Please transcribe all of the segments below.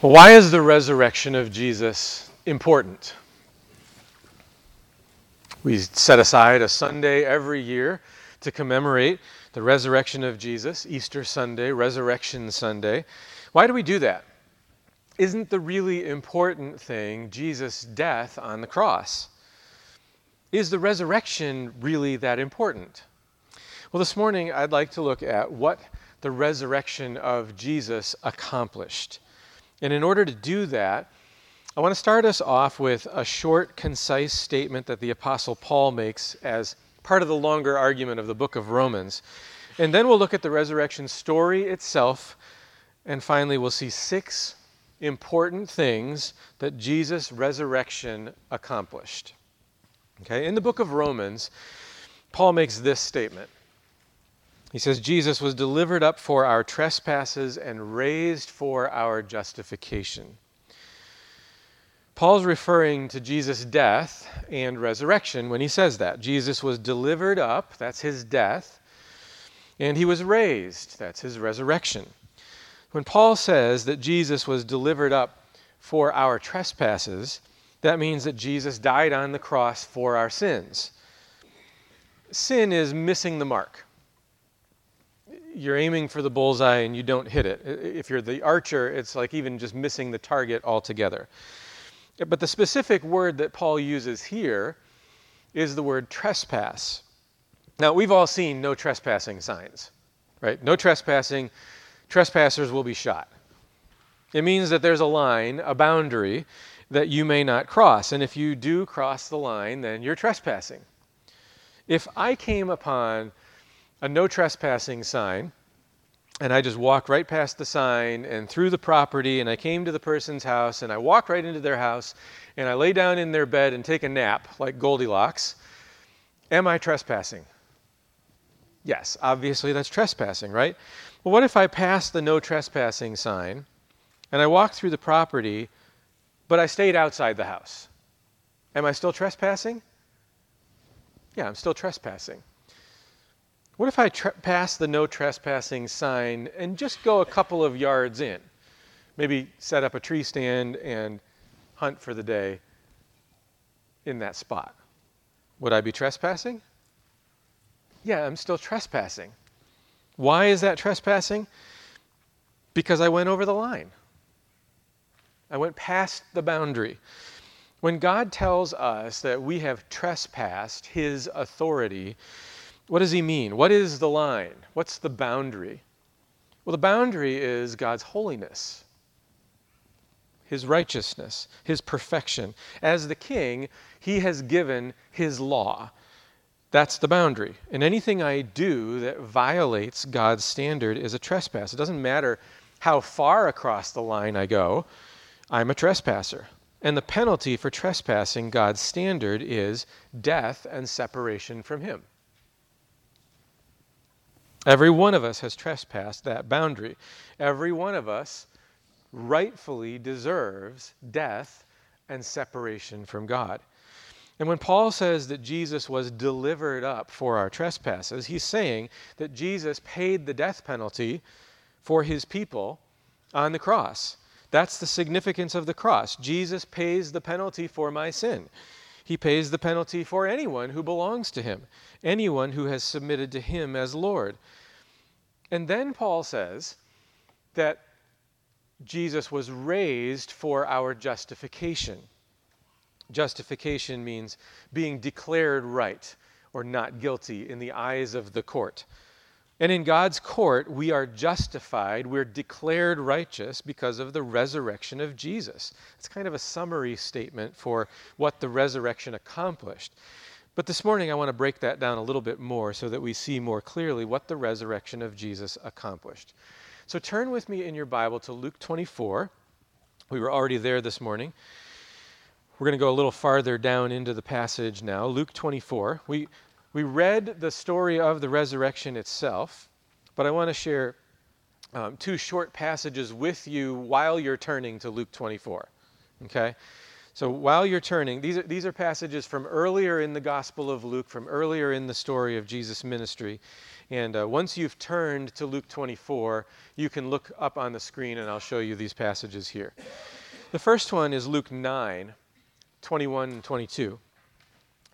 Why is the resurrection of Jesus important? We set aside a Sunday every year to commemorate the resurrection of Jesus, Easter Sunday, Resurrection Sunday. Why do we do that? Isn't the really important thing Jesus' death on the cross? Is the resurrection really that important? Well, this morning I'd like to look at what the resurrection of Jesus accomplished. And in order to do that, I want to start us off with a short, concise statement that the Apostle Paul makes as part of the longer argument of the book of Romans. And then we'll look at the resurrection story itself. And finally, we'll see six important things that Jesus' resurrection accomplished. Okay, in the book of Romans, Paul makes this statement. He says, Jesus was delivered up for our trespasses and raised for our justification. Paul's referring to Jesus' death and resurrection when he says that. Jesus was delivered up, that's his death, and he was raised, that's his resurrection. When Paul says that Jesus was delivered up for our trespasses, that means that Jesus died on the cross for our sins. Sin is missing the mark you're aiming for the bullseye and you don't hit it. If you're the archer, it's like even just missing the target altogether. But the specific word that Paul uses here is the word trespass. Now, we've all seen no trespassing signs, right? No trespassing, trespassers will be shot. It means that there's a line, a boundary that you may not cross. And if you do cross the line, then you're trespassing. If I came upon a no trespassing sign. And I just walked right past the sign and through the property, and I came to the person's house, and I walked right into their house, and I lay down in their bed and take a nap like Goldilocks. Am I trespassing? Yes, obviously that's trespassing, right? Well, what if I pass the no trespassing sign and I walked through the property, but I stayed outside the house? Am I still trespassing? Yeah, I'm still trespassing. What if I tra- pass the no trespassing sign and just go a couple of yards in? Maybe set up a tree stand and hunt for the day in that spot. Would I be trespassing? Yeah, I'm still trespassing. Why is that trespassing? Because I went over the line. I went past the boundary. When God tells us that we have trespassed His authority, what does he mean? What is the line? What's the boundary? Well, the boundary is God's holiness, his righteousness, his perfection. As the king, he has given his law. That's the boundary. And anything I do that violates God's standard is a trespass. It doesn't matter how far across the line I go, I'm a trespasser. And the penalty for trespassing God's standard is death and separation from him. Every one of us has trespassed that boundary. Every one of us rightfully deserves death and separation from God. And when Paul says that Jesus was delivered up for our trespasses, he's saying that Jesus paid the death penalty for his people on the cross. That's the significance of the cross. Jesus pays the penalty for my sin. He pays the penalty for anyone who belongs to him, anyone who has submitted to him as Lord. And then Paul says that Jesus was raised for our justification. Justification means being declared right or not guilty in the eyes of the court. And in God's court, we are justified, we're declared righteous because of the resurrection of Jesus. It's kind of a summary statement for what the resurrection accomplished. But this morning, I want to break that down a little bit more so that we see more clearly what the resurrection of Jesus accomplished. So turn with me in your Bible to Luke 24. We were already there this morning. We're going to go a little farther down into the passage now. Luke 24. We, we read the story of the resurrection itself, but I want to share um, two short passages with you while you're turning to Luke 24. Okay? So while you're turning, these are, these are passages from earlier in the Gospel of Luke, from earlier in the story of Jesus' ministry. And uh, once you've turned to Luke 24, you can look up on the screen and I'll show you these passages here. The first one is Luke 9, 21 and 22.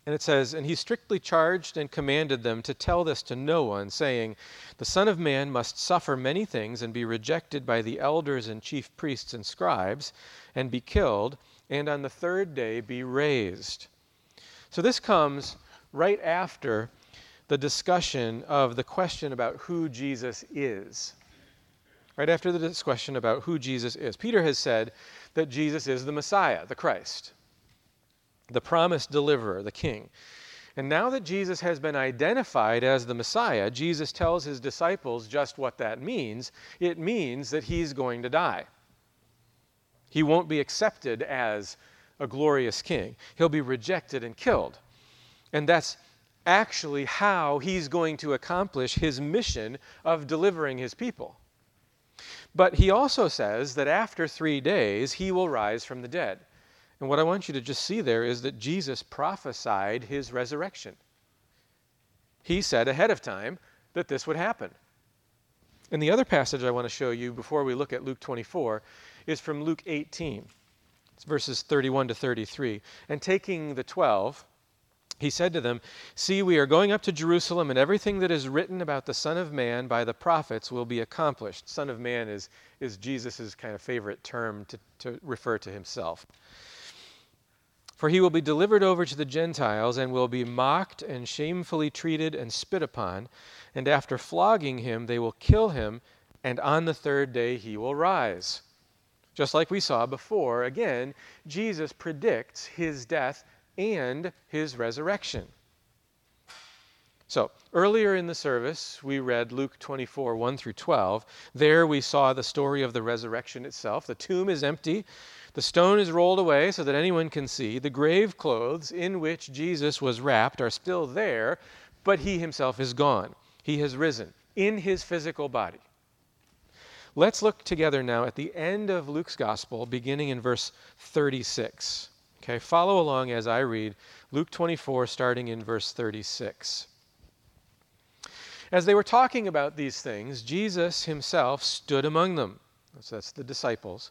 And it says, And he strictly charged and commanded them to tell this to no one, saying, The Son of Man must suffer many things and be rejected by the elders and chief priests and scribes, and be killed, and on the third day be raised. So this comes right after the discussion of the question about who Jesus is. Right after the discussion about who Jesus is. Peter has said that Jesus is the Messiah, the Christ the promised deliverer, the king. And now that Jesus has been identified as the Messiah, Jesus tells his disciples just what that means. It means that he's going to die. He won't be accepted as a glorious king, he'll be rejected and killed. And that's actually how he's going to accomplish his mission of delivering his people. But he also says that after three days, he will rise from the dead. And what I want you to just see there is that Jesus prophesied his resurrection. He said ahead of time that this would happen. And the other passage I want to show you before we look at Luke 24 is from Luke 18. It's verses 31 to 33. And taking the twelve, he said to them, See, we are going up to Jerusalem, and everything that is written about the Son of Man by the prophets will be accomplished. Son of Man is, is Jesus' kind of favorite term to, to refer to himself. For he will be delivered over to the Gentiles and will be mocked and shamefully treated and spit upon. And after flogging him, they will kill him, and on the third day he will rise. Just like we saw before, again, Jesus predicts his death and his resurrection. So, earlier in the service, we read Luke 24, 1 through 12. There we saw the story of the resurrection itself. The tomb is empty, the stone is rolled away so that anyone can see. The grave clothes in which Jesus was wrapped are still there, but he himself is gone. He has risen in his physical body. Let's look together now at the end of Luke's gospel, beginning in verse 36. Okay, follow along as I read Luke 24, starting in verse 36. As they were talking about these things, Jesus himself stood among them. So that's the disciples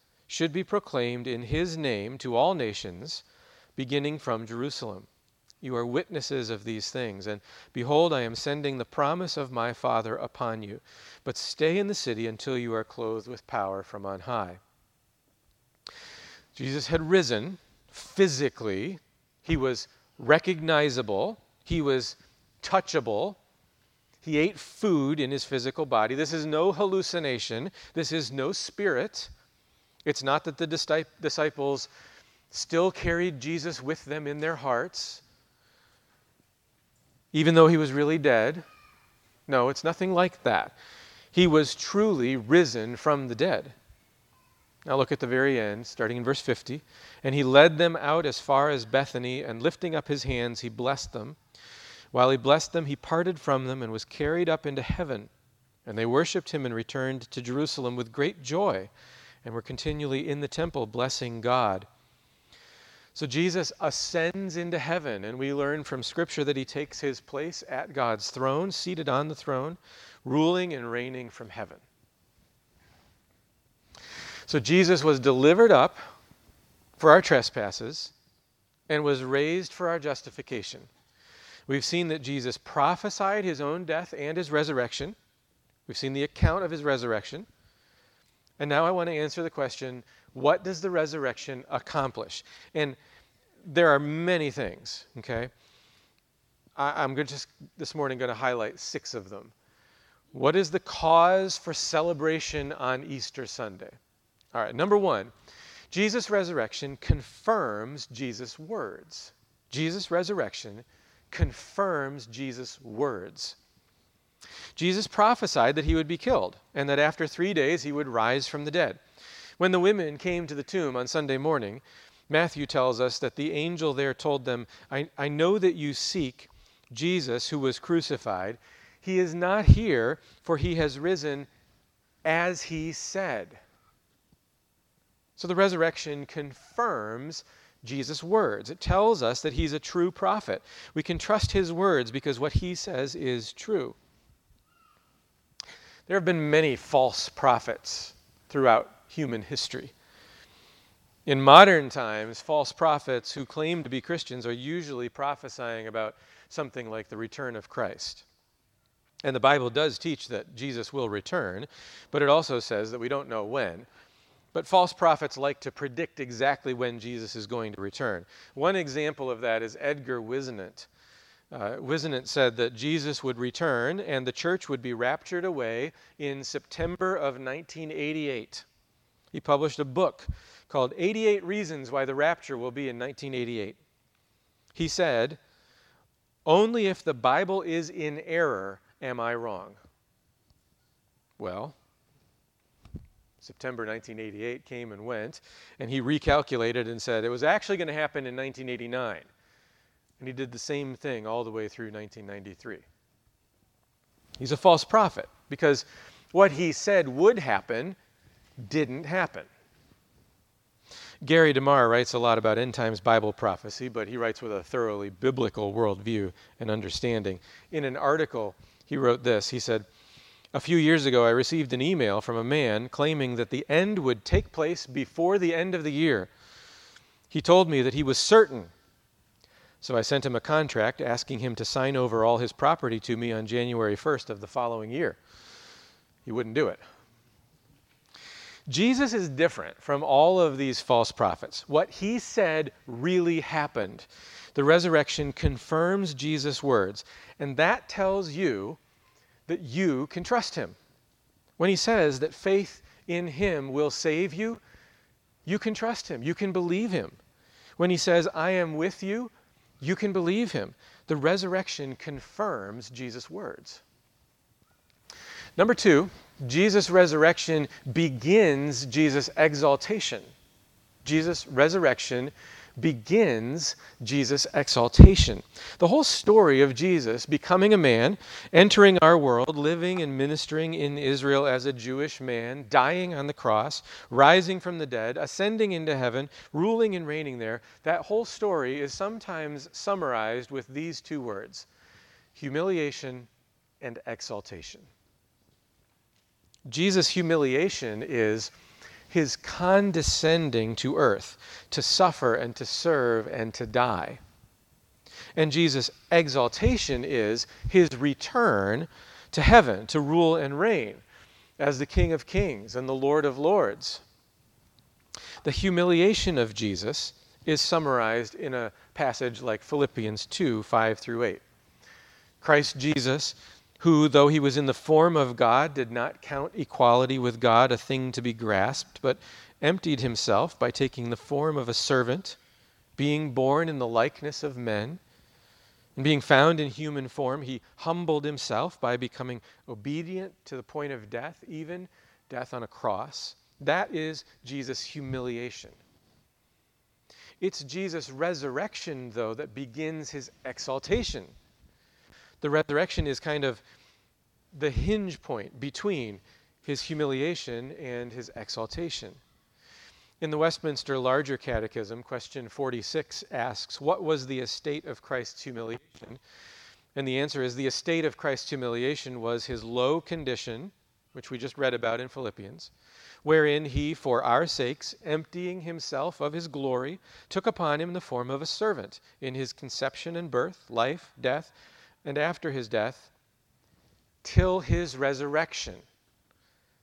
should be proclaimed in his name to all nations, beginning from Jerusalem. You are witnesses of these things. And behold, I am sending the promise of my Father upon you. But stay in the city until you are clothed with power from on high. Jesus had risen physically, he was recognizable, he was touchable. He ate food in his physical body. This is no hallucination. This is no spirit. It's not that the disciples still carried Jesus with them in their hearts, even though he was really dead. No, it's nothing like that. He was truly risen from the dead. Now look at the very end, starting in verse 50. And he led them out as far as Bethany, and lifting up his hands, he blessed them. While he blessed them, he parted from them and was carried up into heaven. And they worshipped him and returned to Jerusalem with great joy and we're continually in the temple blessing God. So Jesus ascends into heaven, and we learn from Scripture that he takes his place at God's throne, seated on the throne, ruling and reigning from heaven. So Jesus was delivered up for our trespasses and was raised for our justification. We've seen that Jesus prophesied his own death and his resurrection. We've seen the account of his resurrection. And now I want to answer the question what does the resurrection accomplish? And there are many things, okay? I, am just this morning going to highlight six of them. What is the cause for celebration on Easter Sunday? All right, number one, Jesus' resurrection confirms Jesus' words. Jesus' resurrection confirms Jesus' words. Jesus prophesied that he would be killed and that after three days he would rise from the dead. When the women came to the tomb on Sunday morning, Matthew tells us that the angel there told them, I, I know that you seek Jesus who was crucified. He is not here, for he has risen as he said. So the resurrection confirms Jesus' words. It tells us that he's a true prophet. We can trust his words because what he says is true. There have been many false prophets throughout human history. In modern times, false prophets who claim to be Christians are usually prophesying about something like the return of Christ. And the Bible does teach that Jesus will return, but it also says that we don't know when. But false prophets like to predict exactly when Jesus is going to return. One example of that is Edgar Whisenant. Uh, said that Jesus would return and the church would be raptured away in September of 1988. He published a book called 88 Reasons Why the Rapture Will Be in 1988. He said, Only if the Bible is in error am I wrong. Well, September 1988 came and went, and he recalculated and said it was actually going to happen in 1989. And he did the same thing all the way through 1993. He's a false prophet because what he said would happen didn't happen. Gary DeMar writes a lot about end times Bible prophecy, but he writes with a thoroughly biblical worldview and understanding. In an article, he wrote this He said, A few years ago, I received an email from a man claiming that the end would take place before the end of the year. He told me that he was certain. So I sent him a contract asking him to sign over all his property to me on January 1st of the following year. He wouldn't do it. Jesus is different from all of these false prophets. What he said really happened. The resurrection confirms Jesus' words, and that tells you that you can trust him. When he says that faith in him will save you, you can trust him. You can believe him. When he says, I am with you, you can believe him. The resurrection confirms Jesus' words. Number two, Jesus' resurrection begins Jesus' exaltation. Jesus' resurrection begins Jesus' exaltation. The whole story of Jesus becoming a man, entering our world, living and ministering in Israel as a Jewish man, dying on the cross, rising from the dead, ascending into heaven, ruling and reigning there, that whole story is sometimes summarized with these two words humiliation and exaltation. Jesus' humiliation is his condescending to earth, to suffer and to serve and to die. And Jesus' exaltation is his return to heaven to rule and reign as the King of kings and the Lord of lords. The humiliation of Jesus is summarized in a passage like Philippians 2 5 through 8. Christ Jesus who, though he was in the form of God, did not count equality with God a thing to be grasped, but emptied himself by taking the form of a servant, being born in the likeness of men. And being found in human form, he humbled himself by becoming obedient to the point of death, even death on a cross. That is Jesus' humiliation. It's Jesus' resurrection, though, that begins his exaltation the resurrection is kind of the hinge point between his humiliation and his exaltation. In the Westminster Larger Catechism, question 46 asks, What was the estate of Christ's humiliation? And the answer is the estate of Christ's humiliation was his low condition which we just read about in Philippians, wherein he, for our sakes, emptying himself of his glory, took upon him the form of a servant in his conception and birth, life, death, and after his death, till his resurrection.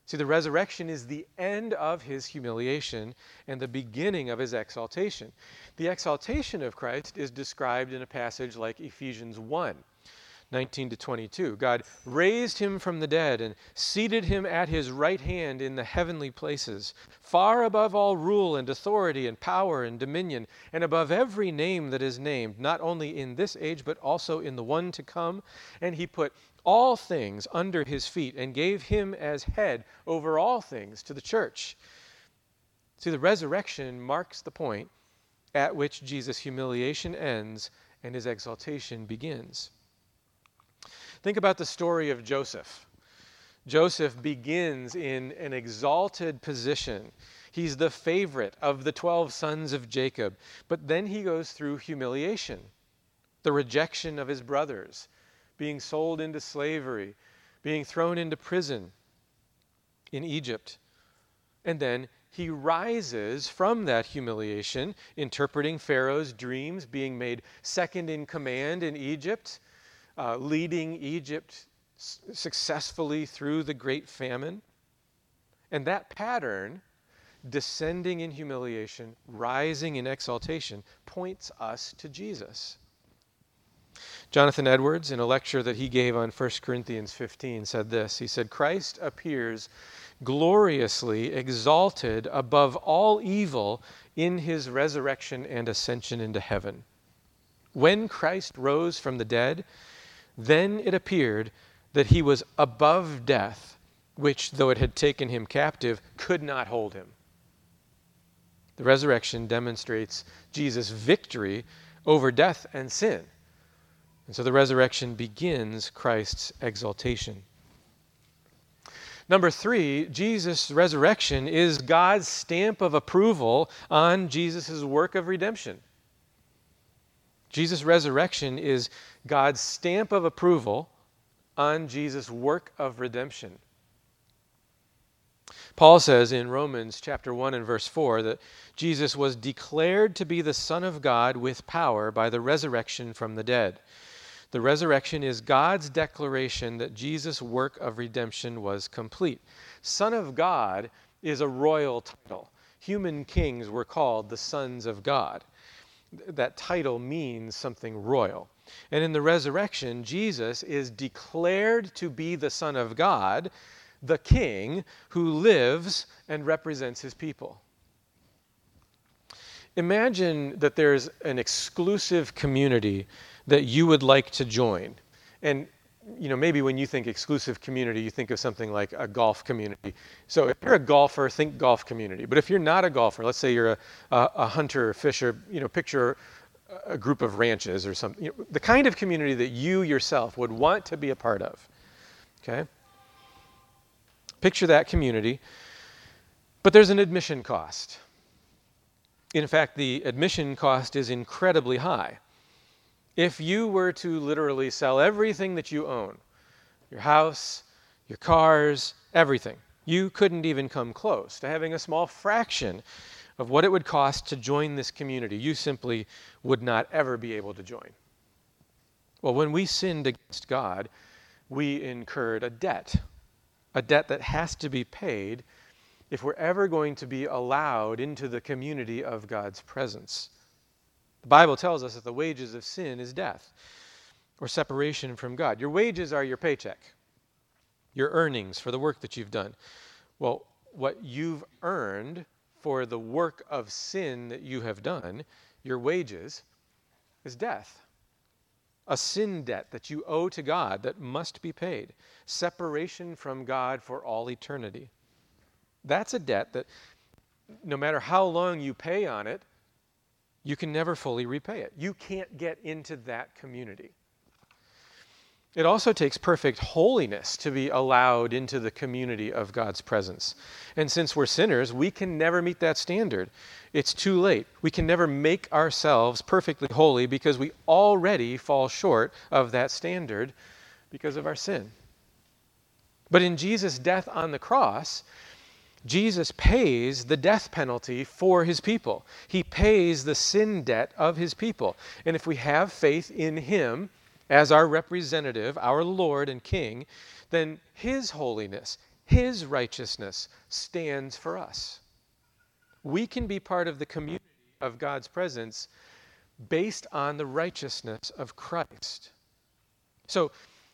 See, the resurrection is the end of his humiliation and the beginning of his exaltation. The exaltation of Christ is described in a passage like Ephesians 1 19 to 22. God raised him from the dead and seated him at his right hand in the heavenly places, far above all rule and authority and power and dominion, and above every name that is named, not only in this age, but also in the one to come. And he put all things under his feet and gave him as head over all things to the church. See, the resurrection marks the point at which Jesus' humiliation ends and his exaltation begins. Think about the story of Joseph. Joseph begins in an exalted position. He's the favorite of the 12 sons of Jacob, but then he goes through humiliation, the rejection of his brothers, being sold into slavery, being thrown into prison in Egypt. And then he rises from that humiliation, interpreting Pharaoh's dreams, being made second in command in Egypt uh, leading Egypt s- successfully through the great famine. And that pattern, descending in humiliation, rising in exaltation, points us to Jesus. Jonathan Edwards, in a lecture that he gave on 1 Corinthians 15, said this He said, Christ appears gloriously exalted above all evil in his resurrection and ascension into heaven. When Christ rose from the dead, then it appeared that he was above death, which, though it had taken him captive, could not hold him. The resurrection demonstrates Jesus' victory over death and sin. And so the resurrection begins Christ's exaltation. Number three, Jesus' resurrection is God's stamp of approval on Jesus' work of redemption. Jesus' resurrection is God's stamp of approval on Jesus' work of redemption. Paul says in Romans chapter 1 and verse 4 that Jesus was declared to be the Son of God with power by the resurrection from the dead. The resurrection is God's declaration that Jesus' work of redemption was complete. Son of God is a royal title. Human kings were called the sons of God that title means something royal. And in the resurrection, Jesus is declared to be the Son of God, the King who lives and represents his people. Imagine that there's an exclusive community that you would like to join. And you know, maybe when you think exclusive community, you think of something like a golf community. So if you're a golfer, think golf community. But if you're not a golfer, let's say you're a, a, a hunter, fisher, you know, picture a group of ranches or something. You know, the kind of community that you yourself would want to be a part of. Okay? Picture that community. But there's an admission cost. In fact, the admission cost is incredibly high. If you were to literally sell everything that you own, your house, your cars, everything, you couldn't even come close to having a small fraction of what it would cost to join this community. You simply would not ever be able to join. Well, when we sinned against God, we incurred a debt, a debt that has to be paid if we're ever going to be allowed into the community of God's presence. The Bible tells us that the wages of sin is death or separation from God. Your wages are your paycheck, your earnings for the work that you've done. Well, what you've earned for the work of sin that you have done, your wages, is death. A sin debt that you owe to God that must be paid. Separation from God for all eternity. That's a debt that no matter how long you pay on it, you can never fully repay it. You can't get into that community. It also takes perfect holiness to be allowed into the community of God's presence. And since we're sinners, we can never meet that standard. It's too late. We can never make ourselves perfectly holy because we already fall short of that standard because of our sin. But in Jesus' death on the cross, Jesus pays the death penalty for his people. He pays the sin debt of his people. And if we have faith in him as our representative, our Lord and King, then his holiness, his righteousness stands for us. We can be part of the community of God's presence based on the righteousness of Christ. So,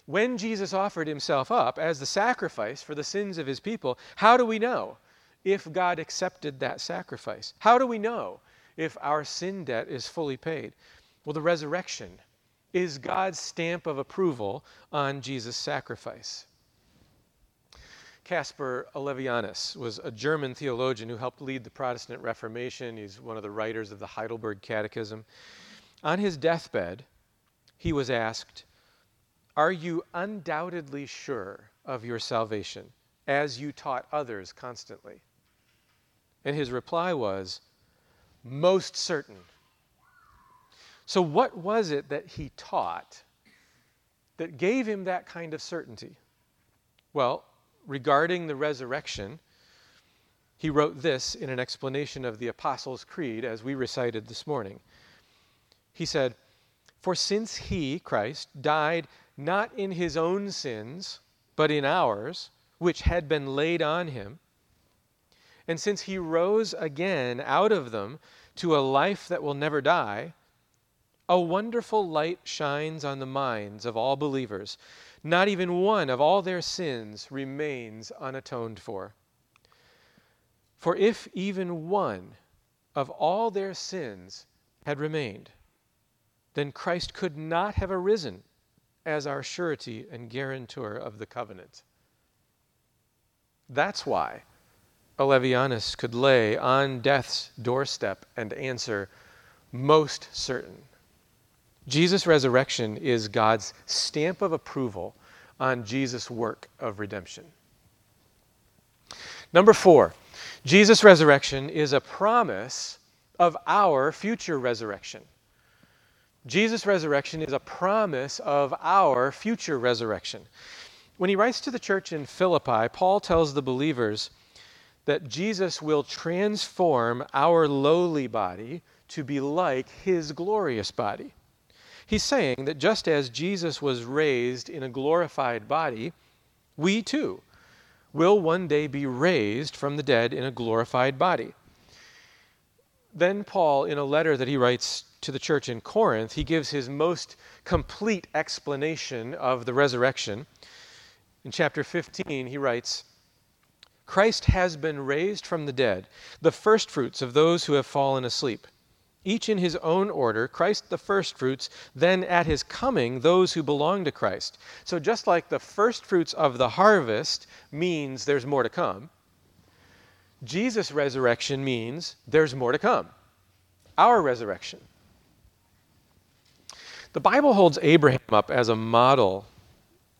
when Jesus offered himself up as the sacrifice for the sins of his people, how do we know if God accepted that sacrifice? How do we know if our sin debt is fully paid? Well, the resurrection is God's stamp of approval on Jesus' sacrifice. Caspar Olevianus was a German theologian who helped lead the Protestant Reformation. He's one of the writers of the Heidelberg Catechism. On his deathbed, he was asked, Are you undoubtedly sure of your salvation, as you taught others constantly? And his reply was, Most certain. So, what was it that he taught that gave him that kind of certainty? Well, regarding the resurrection, he wrote this in an explanation of the Apostles' Creed as we recited this morning. He said, For since he, Christ, died not in his own sins, but in ours, which had been laid on him, and since he rose again out of them to a life that will never die, a wonderful light shines on the minds of all believers not even one of all their sins remains unatoned for. For if even one of all their sins had remained, then Christ could not have arisen as our surety and guarantor of the covenant. That's why Olevianus could lay on death's doorstep and answer, Most certain. Jesus' resurrection is God's stamp of approval on Jesus' work of redemption. Number four, Jesus' resurrection is a promise of our future resurrection. Jesus' resurrection is a promise of our future resurrection. When he writes to the church in Philippi, Paul tells the believers that Jesus will transform our lowly body to be like his glorious body. He's saying that just as Jesus was raised in a glorified body, we too will one day be raised from the dead in a glorified body. Then, Paul, in a letter that he writes to the church in Corinth, he gives his most complete explanation of the resurrection. In chapter 15, he writes, Christ has been raised from the dead, the firstfruits of those who have fallen asleep each in his own order, Christ the firstfruits, then at his coming, those who belong to Christ. So just like the firstfruits of the harvest means there's more to come, Jesus' resurrection means there's more to come. Our resurrection. The Bible holds Abraham up as a model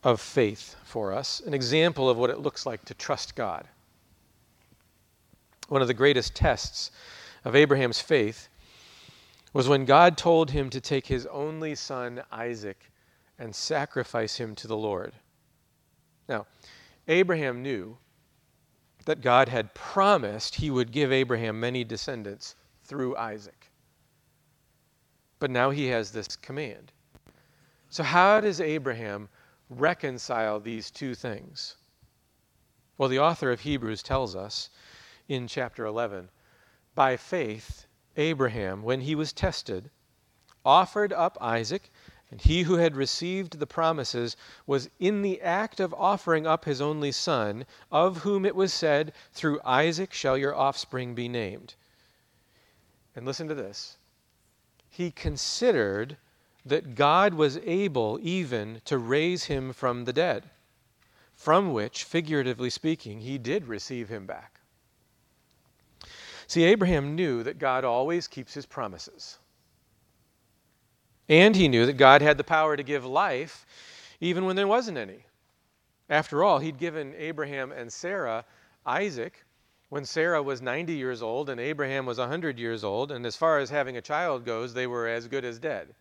of faith for us, an example of what it looks like to trust God. One of the greatest tests of Abraham's faith was when God told him to take his only son, Isaac, and sacrifice him to the Lord. Now, Abraham knew that God had promised he would give Abraham many descendants through Isaac. But now he has this command. So, how does Abraham reconcile these two things? Well, the author of Hebrews tells us in chapter 11 by faith, Abraham, when he was tested, offered up Isaac, and he who had received the promises was in the act of offering up his only son, of whom it was said, Through Isaac shall your offspring be named. And listen to this. He considered that God was able even to raise him from the dead, from which, figuratively speaking, he did receive him back. See, Abraham knew that God always keeps his promises. And he knew that God had the power to give life even when there wasn't any. After all, he'd given Abraham and Sarah Isaac when Sarah was 90 years old and Abraham was 100 years old, and as far as having a child goes, they were as good as dead.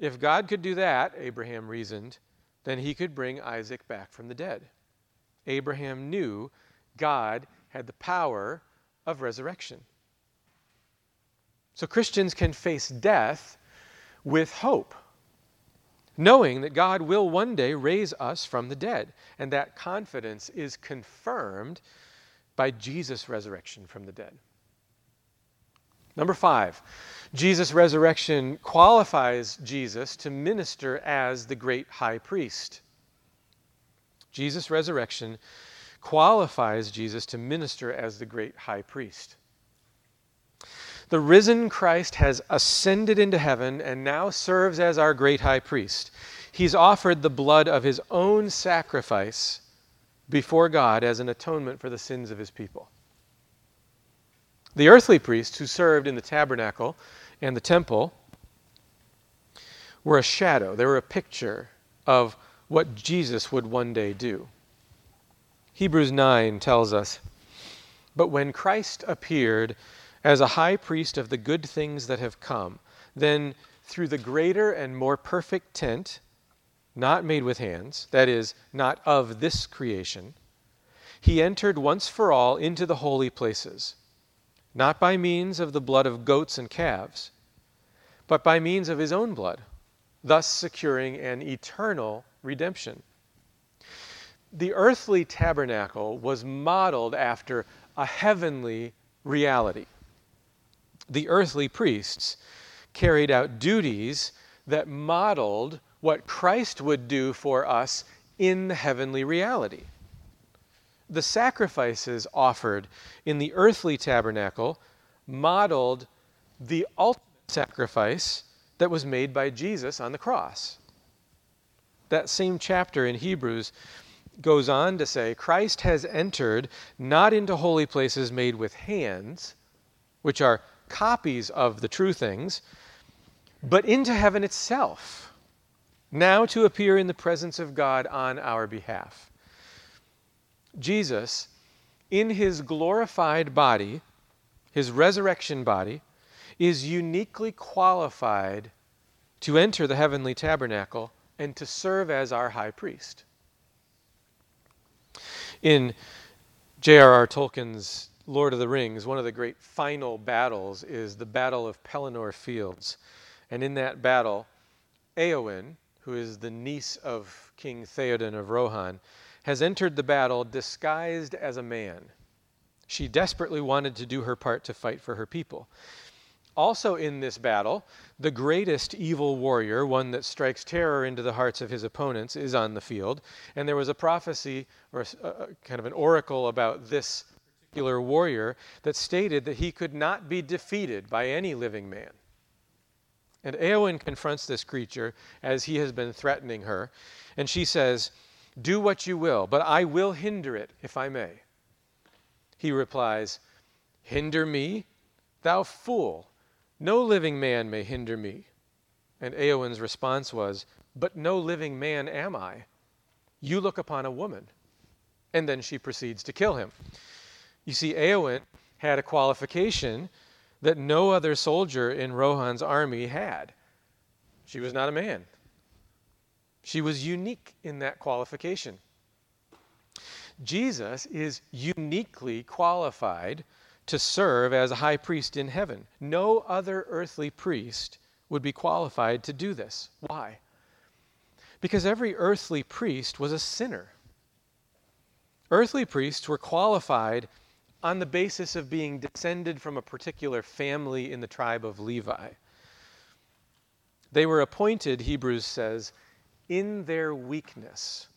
If God could do that, Abraham reasoned, then he could bring Isaac back from the dead. Abraham knew God had the power of resurrection. So Christians can face death with hope, knowing that God will one day raise us from the dead. And that confidence is confirmed by Jesus' resurrection from the dead. Number five, Jesus' resurrection qualifies Jesus to minister as the great high priest. Jesus' resurrection qualifies Jesus to minister as the great high priest. The risen Christ has ascended into heaven and now serves as our great high priest. He's offered the blood of his own sacrifice before God as an atonement for the sins of his people. The earthly priests who served in the tabernacle and the temple were a shadow, they were a picture of what Jesus would one day do. Hebrews 9 tells us But when Christ appeared as a high priest of the good things that have come, then through the greater and more perfect tent, not made with hands, that is, not of this creation, he entered once for all into the holy places, not by means of the blood of goats and calves, but by means of his own blood, thus securing an eternal redemption. The earthly tabernacle was modeled after a heavenly reality. The earthly priests carried out duties that modeled what Christ would do for us in the heavenly reality. The sacrifices offered in the earthly tabernacle modeled the ultimate sacrifice that was made by Jesus on the cross that same chapter in Hebrews goes on to say Christ has entered not into holy places made with hands, which are copies of the true things, but into heaven itself, now to appear in the presence of God on our behalf. Jesus, in his glorified body, his resurrection body, is uniquely qualified to enter the heavenly tabernacle and to serve as our high priest. In J.R.R. Tolkien's Lord of the Rings, one of the great final battles is the Battle of Pelennor Fields. And in that battle, Eowyn, who is the niece of King Theoden of Rohan, has entered the battle disguised as a man. She desperately wanted to do her part to fight for her people. Also in this battle, the greatest evil warrior, one that strikes terror into the hearts of his opponents, is on the field. And there was a prophecy, or a, a, uh, uh, kind of an oracle about this particular warrior, that stated that he could not be defeated by any living man. And Eowyn confronts this creature as he has been threatening her. And she says, Do what you will, but I will hinder it if I may. He replies, Hinder me? Thou fool! No living man may hinder me. And Eowyn's response was, But no living man am I. You look upon a woman. And then she proceeds to kill him. You see, Eowyn had a qualification that no other soldier in Rohan's army had. She was not a man. She was unique in that qualification. Jesus is uniquely qualified to serve as a high priest in heaven. No other earthly priest would be qualified to do this. Why? Because every earthly priest was a sinner. Earthly priests were qualified on the basis of being descended from a particular family in the tribe of Levi. They were appointed, Hebrews says, in their weakness,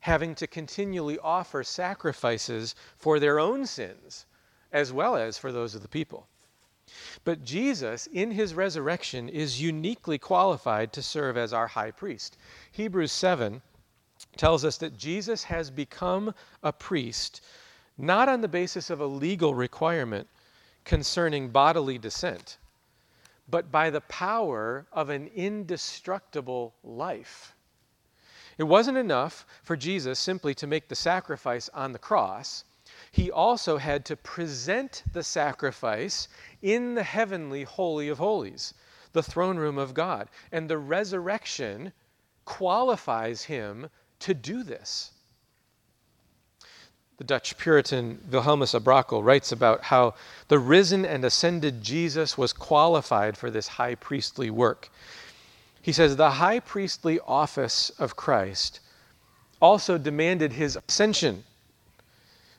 having to continually offer sacrifices for their own sins as well as for those of the people. But Jesus, in his resurrection, is uniquely qualified to serve as our high priest. Hebrews 7 tells us that Jesus has become a priest not on the basis of a legal requirement concerning bodily descent, but by the power of an indestructible life. It wasn't enough for Jesus simply to make the sacrifice on the cross he also had to present the sacrifice in the heavenly Holy of Holies, the throne room of God. And the resurrection qualifies him to do this. The Dutch Puritan Wilhelmus à Brakel writes about how the risen and ascended Jesus was qualified for this high priestly work. He says, The high priestly office of Christ also demanded his ascension.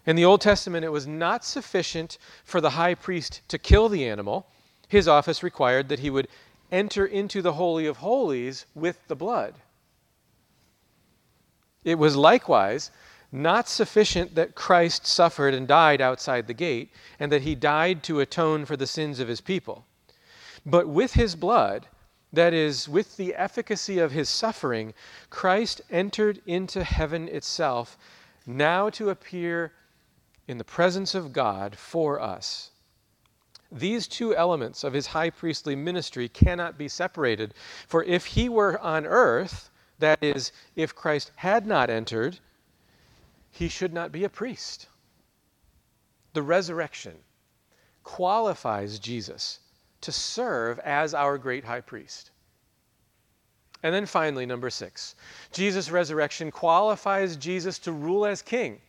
In the Old Testament, it was not sufficient for the high priest to kill the animal. His office required that he would enter into the Holy of Holies with the blood. It was likewise not sufficient that Christ suffered and died outside the gate, and that he died to atone for the sins of his people. But with his blood, that is, with the efficacy of his suffering, Christ entered into heaven itself, now to appear in the presence of God for us. These two elements of his high priestly ministry cannot be separated, for if he were on earth, that is, if Christ had not entered, he should not be a priest. The resurrection qualifies Jesus to serve as our great high priest. And then finally, number six, Jesus' resurrection qualifies Jesus to rule as king.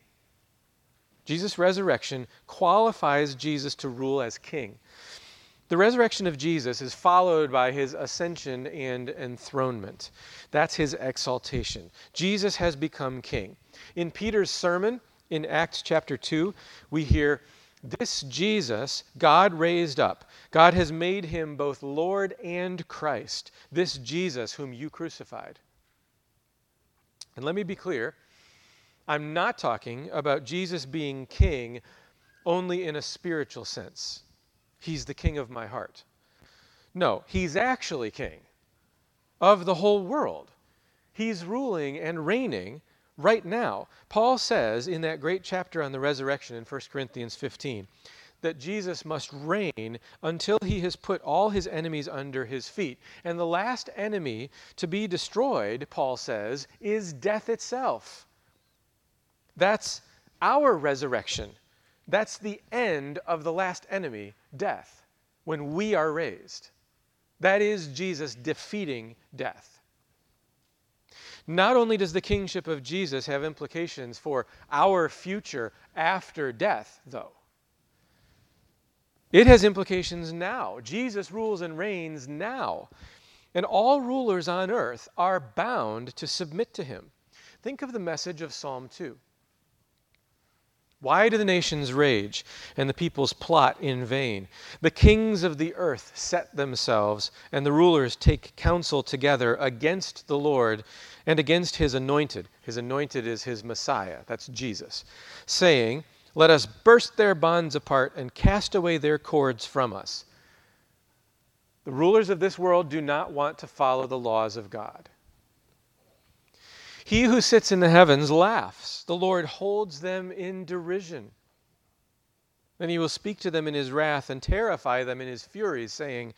Jesus' resurrection qualifies Jesus to rule as king. The resurrection of Jesus is followed by his ascension and enthronement. That's his exaltation. Jesus has become king. In Peter's sermon in Acts chapter 2, we hear, This Jesus God raised up. God has made him both Lord and Christ. This Jesus whom you crucified. And let me be clear I'm not talking about Jesus being king only in a spiritual sense. He's the king of my heart. No, he's actually king of the whole world. He's ruling and reigning right now. Paul says in that great chapter on the resurrection in 1 Corinthians 15 that Jesus must reign until he has put all his enemies under his feet. And the last enemy to be destroyed, Paul says, is death itself. That's our resurrection. That's the end of the last enemy, death, when we are raised. That is Jesus defeating death. Not only does the kingship of Jesus have implications for our future after death, though, it has implications now. Jesus rules and reigns now. And all rulers on earth are bound to submit to him. Think of the message of Psalm 2. Why do the nations rage and the peoples plot in vain? The kings of the earth set themselves, and the rulers take counsel together against the Lord and against his anointed. His anointed is his Messiah, that's Jesus, saying, Let us burst their bonds apart and cast away their cords from us. The rulers of this world do not want to follow the laws of God. He who sits in the heavens laughs. The Lord holds them in derision. Then he will speak to them in his wrath and terrify them in his fury, saying,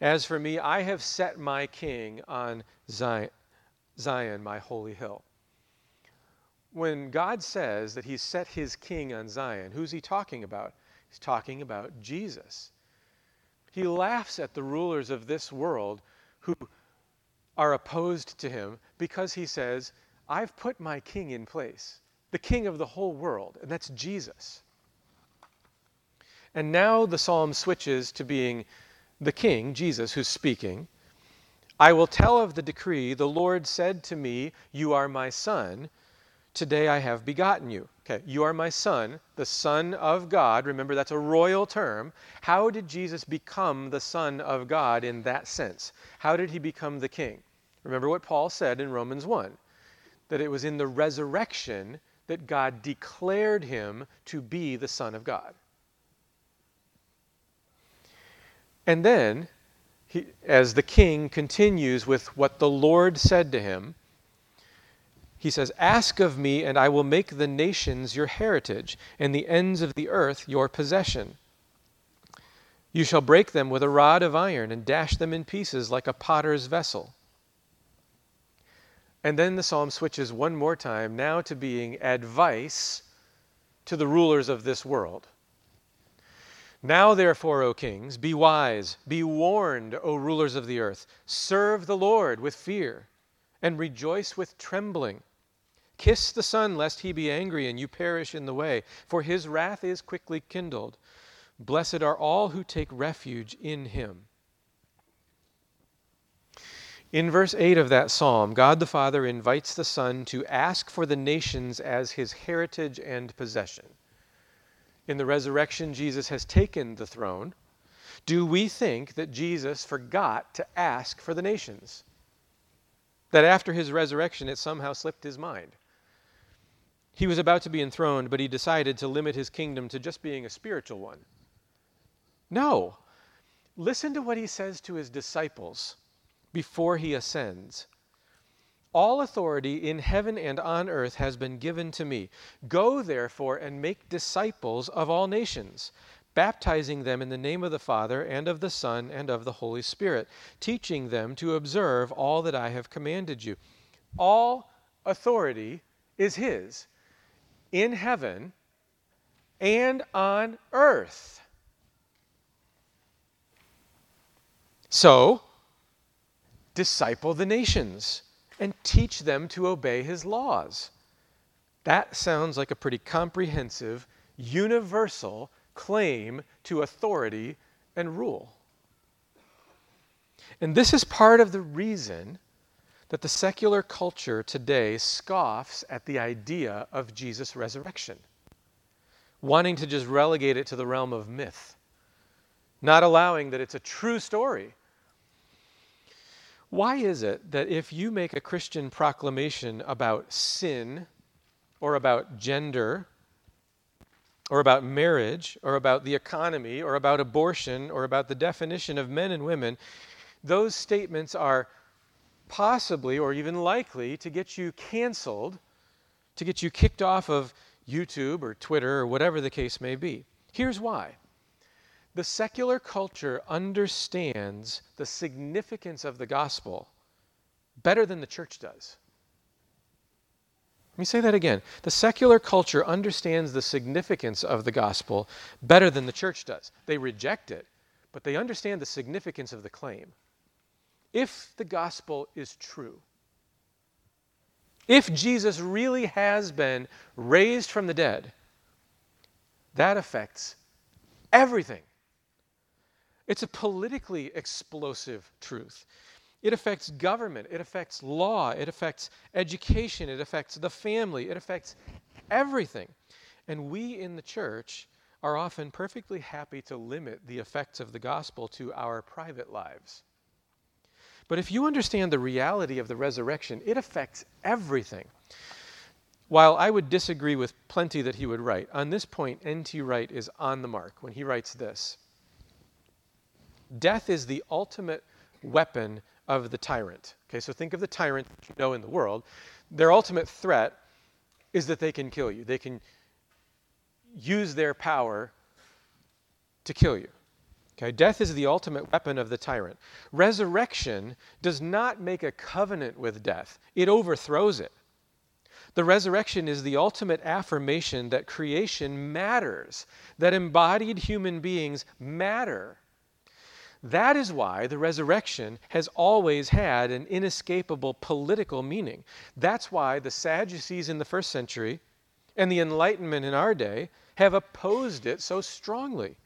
As for me, I have set my king on Zion, Zion, my holy hill. When God says that he's set his king on Zion, who's he talking about? He's talking about Jesus. He laughs at the rulers of this world who are opposed to him because he says, I've put my king in place, the king of the whole world, and that's Jesus. And now the psalm switches to being the king, Jesus, who's speaking. I will tell of the decree. The Lord said to me, You are my son. Today I have begotten you. Okay, you are my son, the son of God. Remember, that's a royal term. How did Jesus become the son of God in that sense? How did he become the king? Remember what Paul said in Romans 1 that it was in the resurrection that God declared him to be the Son of God. And then, he, as the king continues with what the Lord said to him, he says, Ask of me, and I will make the nations your heritage, and the ends of the earth your possession. You shall break them with a rod of iron, and dash them in pieces like a potter's vessel. And then the psalm switches one more time, now to being advice to the rulers of this world. Now, therefore, O kings, be wise, be warned, O rulers of the earth. Serve the Lord with fear, and rejoice with trembling. Kiss the Son, lest he be angry and you perish in the way, for his wrath is quickly kindled. Blessed are all who take refuge in him. In verse 8 of that psalm, God the Father invites the Son to ask for the nations as his heritage and possession. In the resurrection, Jesus has taken the throne. Do we think that Jesus forgot to ask for the nations? That after his resurrection, it somehow slipped his mind? He was about to be enthroned, but he decided to limit his kingdom to just being a spiritual one. No. Listen to what he says to his disciples before he ascends. All authority in heaven and on earth has been given to me. Go, therefore, and make disciples of all nations, baptizing them in the name of the Father, and of the Son, and of the Holy Spirit, teaching them to observe all that I have commanded you. All authority is His in heaven and on earth. So, disciple the nations and teach them to obey his laws. That sounds like a pretty comprehensive, universal claim to authority and rule. And this is part of the reason that the secular culture today scoffs at the idea of Jesus' resurrection, wanting to just relegate it to the realm of myth, not allowing that it's a true story. Why is it that if you make a Christian proclamation about sin, or about gender, or about marriage, or about the economy, or about abortion, or about the definition of men and women, those statements are possibly or even likely to get you canceled, to get you kicked off of YouTube or Twitter or whatever the case may be. Here's why the secular culture understands the significance of the gospel better than the church does. Let me say that again. The secular culture understands the significance of the gospel better than the church does. They reject it, but they understand the significance of the claim if the gospel is true, if Jesus really has been raised from the dead, that affects everything. It's a politically explosive truth. It affects government, it affects law, it affects education, it affects the family, it affects everything. And we in the church are often perfectly happy to limit the effects of the gospel to our private lives. But if you understand the reality of the resurrection, it affects everything. While I would disagree with plenty that he would write, on this point, N.T. Wright is on the mark when he writes this Death is the ultimate weapon of the tyrant. Okay, so think of the tyrant you know in the world. Their ultimate threat is that they can kill you, they can use their power to kill you. Okay, death is the ultimate weapon of the tyrant. Resurrection does not make a covenant with death, it overthrows it. The resurrection is the ultimate affirmation that creation matters, that embodied human beings matter. That is why the resurrection has always had an inescapable political meaning. That's why the Sadducees in the first century and the Enlightenment in our day have opposed it so strongly.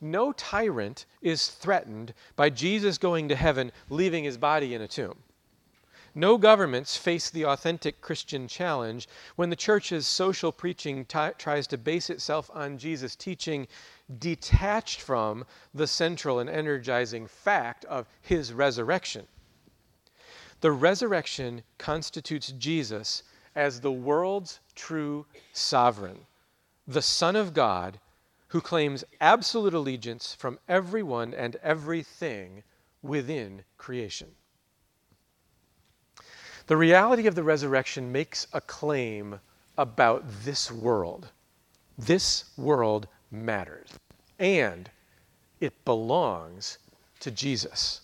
No tyrant is threatened by Jesus going to heaven, leaving his body in a tomb. No governments face the authentic Christian challenge when the church's social preaching t- tries to base itself on Jesus' teaching detached from the central and energizing fact of his resurrection. The resurrection constitutes Jesus as the world's true sovereign, the Son of God who claims absolute allegiance from everyone and everything within creation. The reality of the resurrection makes a claim about this world. This world matters, and it belongs to Jesus.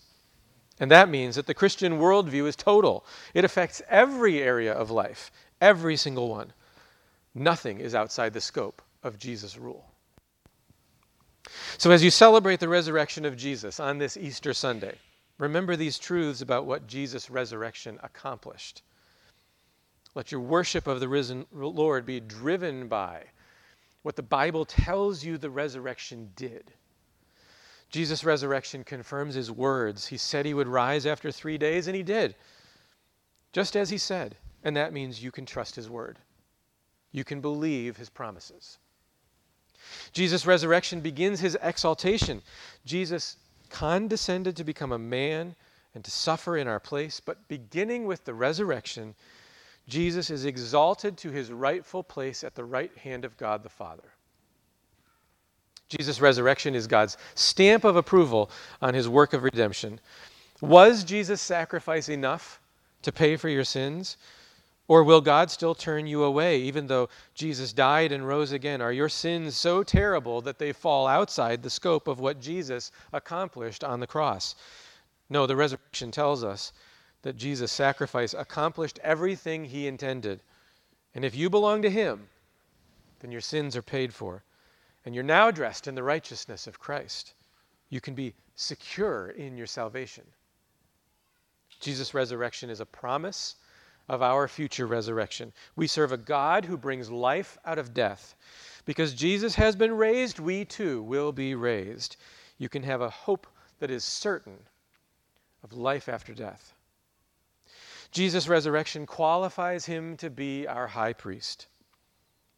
And that means that the Christian worldview is total. It affects every area of life, every single one. Nothing is outside the scope of Jesus' rule. So, as you celebrate the resurrection of Jesus on this Easter Sunday, remember these truths about what Jesus' resurrection accomplished. Let your worship of the risen Lord be driven by what the Bible tells you the resurrection did. Jesus' resurrection confirms his words. He said he would rise after three days, and he did, just as he said. And that means you can trust his word, you can believe his promises. Jesus' resurrection begins his exaltation. Jesus condescended to become a man and to suffer in our place, but beginning with the resurrection, Jesus is exalted to his rightful place at the right hand of God the Father. Jesus' resurrection is God's stamp of approval on his work of redemption. Was Jesus' sacrifice enough to pay for your sins? Or will God still turn you away even though Jesus died and rose again? Are your sins so terrible that they fall outside the scope of what Jesus accomplished on the cross? No, the resurrection tells us that Jesus' sacrifice accomplished everything he intended. And if you belong to him, then your sins are paid for. And you're now dressed in the righteousness of Christ. You can be secure in your salvation. Jesus' resurrection is a promise of our future resurrection. We serve a God who brings life out of death. Because Jesus has been raised, we too will be raised. You can have a hope that is certain of life after death. Jesus' resurrection qualifies him to be our high priest.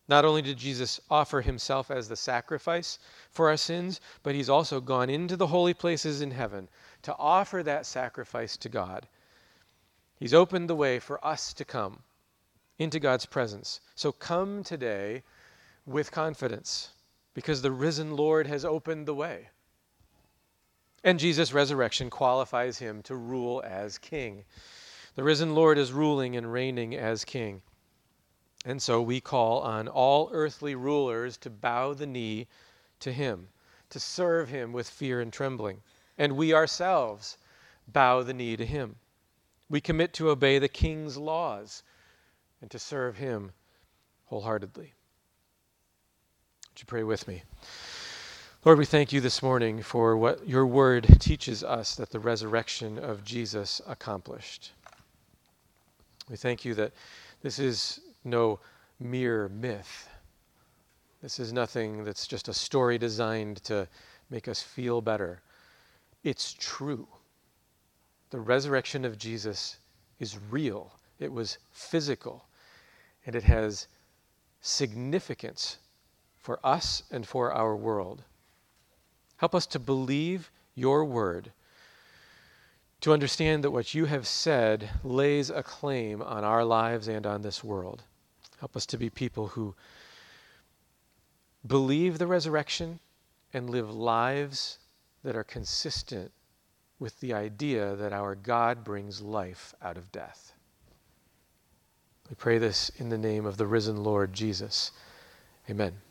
Not only did Jesus offer himself as the sacrifice for our sins, but he's also gone into the holy places in heaven to offer that sacrifice to God. He's opened the way for us to come into God's presence. So come today with confidence because the risen Lord has opened the way. And Jesus' resurrection qualifies him to rule as king. The risen Lord is ruling and reigning as king. And so we call on all earthly rulers to bow the knee to him, to serve him with fear and trembling. And we ourselves bow the knee to him. We commit to obey the king's laws and to serve him wholeheartedly. Would you pray with me? Lord, we thank you this morning for what your word teaches us that the resurrection of Jesus accomplished. We thank you that this is no mere myth. This is nothing that's just a story designed to make us feel better. It's true. The resurrection of Jesus is real, it was physical, and it has significance for us and for our world. Help us to believe your word, to understand that what you have said lays a claim on our lives and on this world. Help us to be people who believe the resurrection and live lives that are consistent with the idea that our God brings life out of death. We pray this in the name of the risen Lord Jesus. Amen.